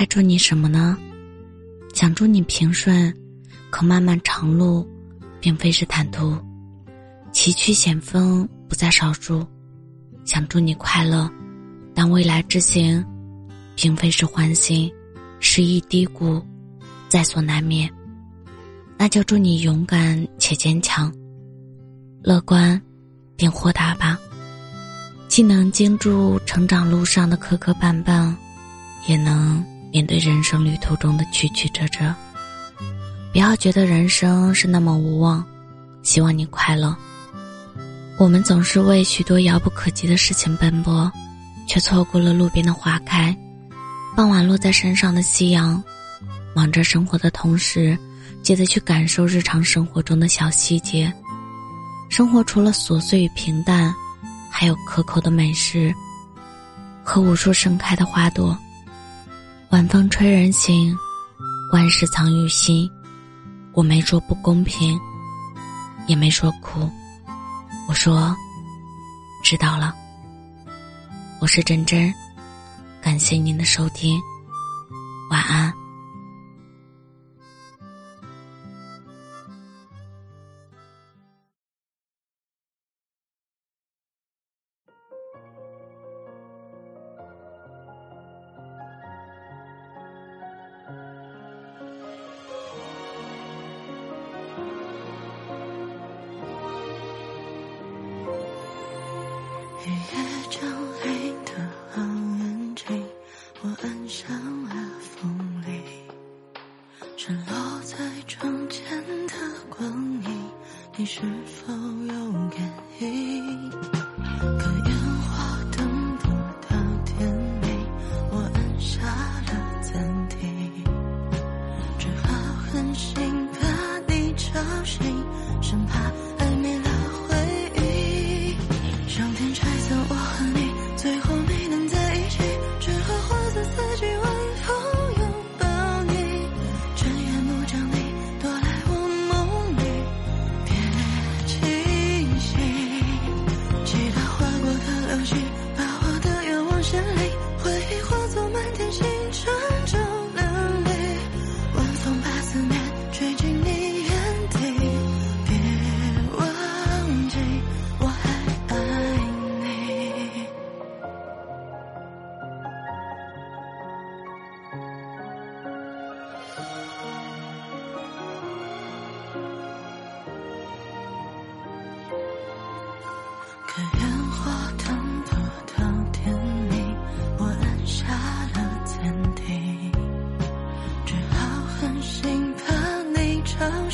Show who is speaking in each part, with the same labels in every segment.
Speaker 1: 该祝你什么呢？想祝你平顺，可漫漫长路，并非是坦途，崎岖险峰不在少数。想祝你快乐，但未来之行，并非是欢欣，失意低谷，在所难免。那就祝你勇敢且坚强，乐观，并豁达吧。既能经住成长路上的磕磕绊绊，也能面对人生旅途中的曲曲折折。不要觉得人生是那么无望，希望你快乐。我们总是为许多遥不可及的事情奔波，却错过了路边的花开，傍晚落在身上的夕阳。忙着生活的同时，记得去感受日常生活中的小细节。生活除了琐碎与平淡。还有可口的美食和无数盛开的花朵。晚风吹人醒，万事藏于心。我没说不公平，也没说哭，我说知道了。我是真真，感谢您的收听，晚安。
Speaker 2: 雨夜将黑的好安静，我按上了风铃，沉落在窗前的光影，你是否有感应？可烟花等不到天明，我按下了暂停，只好狠心把你吵醒，生怕。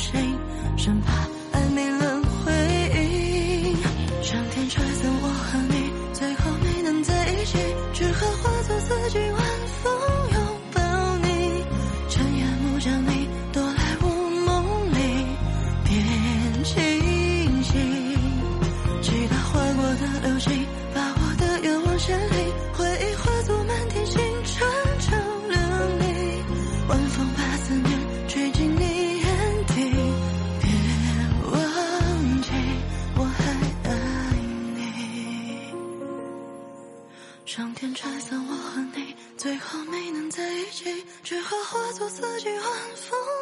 Speaker 2: 谁，生怕爱没了回应。上天拆散我和你，最后没能在一起，只好化作四季晚上天拆散我和你，最后没能在一起，只好化作四季晚风。